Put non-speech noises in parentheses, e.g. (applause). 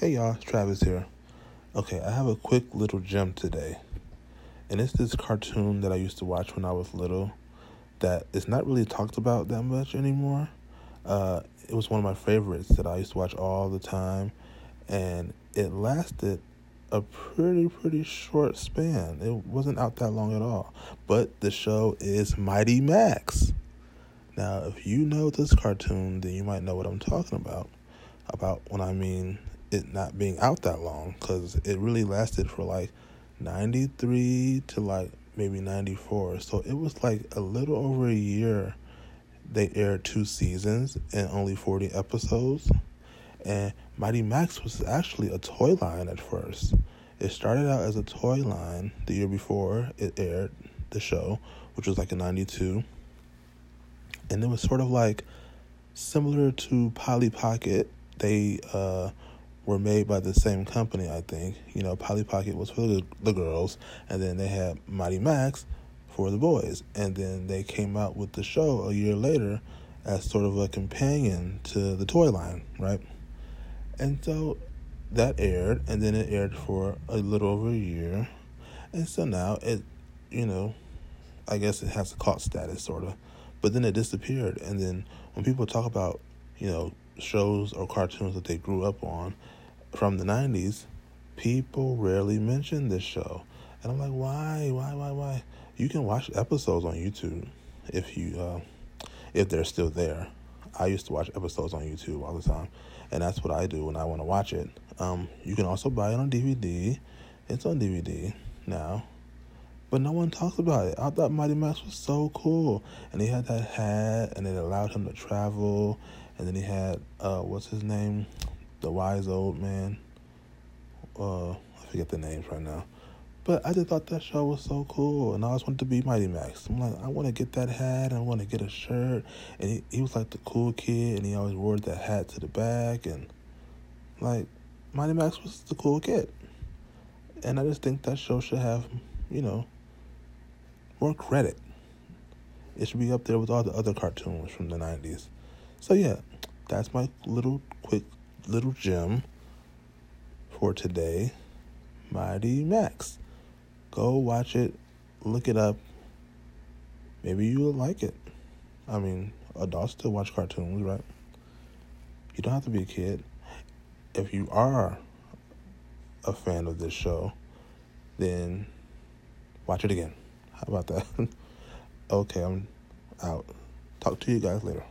Hey y'all, it's Travis here. Okay, I have a quick little gem today. And it's this cartoon that I used to watch when I was little that is not really talked about that much anymore. Uh, it was one of my favorites that I used to watch all the time. And it lasted a pretty, pretty short span. It wasn't out that long at all. But the show is Mighty Max. Now, if you know this cartoon, then you might know what I'm talking about. About when I mean it not being out that long because it really lasted for like 93 to like maybe 94 so it was like a little over a year they aired two seasons and only 40 episodes. And mighty max was actually a toy line at first. It started out as a toy line the year before it aired the show which was like in 92 and it was sort of like similar to polly pocket. They uh were made by the same company, I think. You know, Polly Pocket was for the, the girls, and then they had Mighty Max for the boys. And then they came out with the show a year later as sort of a companion to the toy line, right? And so that aired, and then it aired for a little over a year. And so now it, you know, I guess it has a cult status, sort of. But then it disappeared. And then when people talk about, you know, shows or cartoons that they grew up on from the 90s, people rarely mention this show. And I'm like, why, why, why, why? You can watch episodes on YouTube if you, uh, if they're still there. I used to watch episodes on YouTube all the time, and that's what I do when I want to watch it. Um, you can also buy it on DVD. It's on DVD now, but no one talks about it. I thought Mighty Max was so cool, and he had that hat, and it allowed him to travel, and then he had uh, what's his name, the wise old man. Uh, I forget the names right now, but I just thought that show was so cool, and I always wanted to be Mighty Max. I'm like, I want to get that hat, and I want to get a shirt, and he, he was like the cool kid, and he always wore that hat to the back, and like Mighty Max was the cool kid, and I just think that show should have, you know, more credit. It should be up there with all the other cartoons from the '90s. So yeah, that's my little quick little gem for today. Mighty Max. Go watch it, look it up. Maybe you'll like it. I mean, adults still watch cartoons, right? You don't have to be a kid. If you are a fan of this show, then watch it again. How about that? (laughs) okay, I'm out. Talk to you guys later.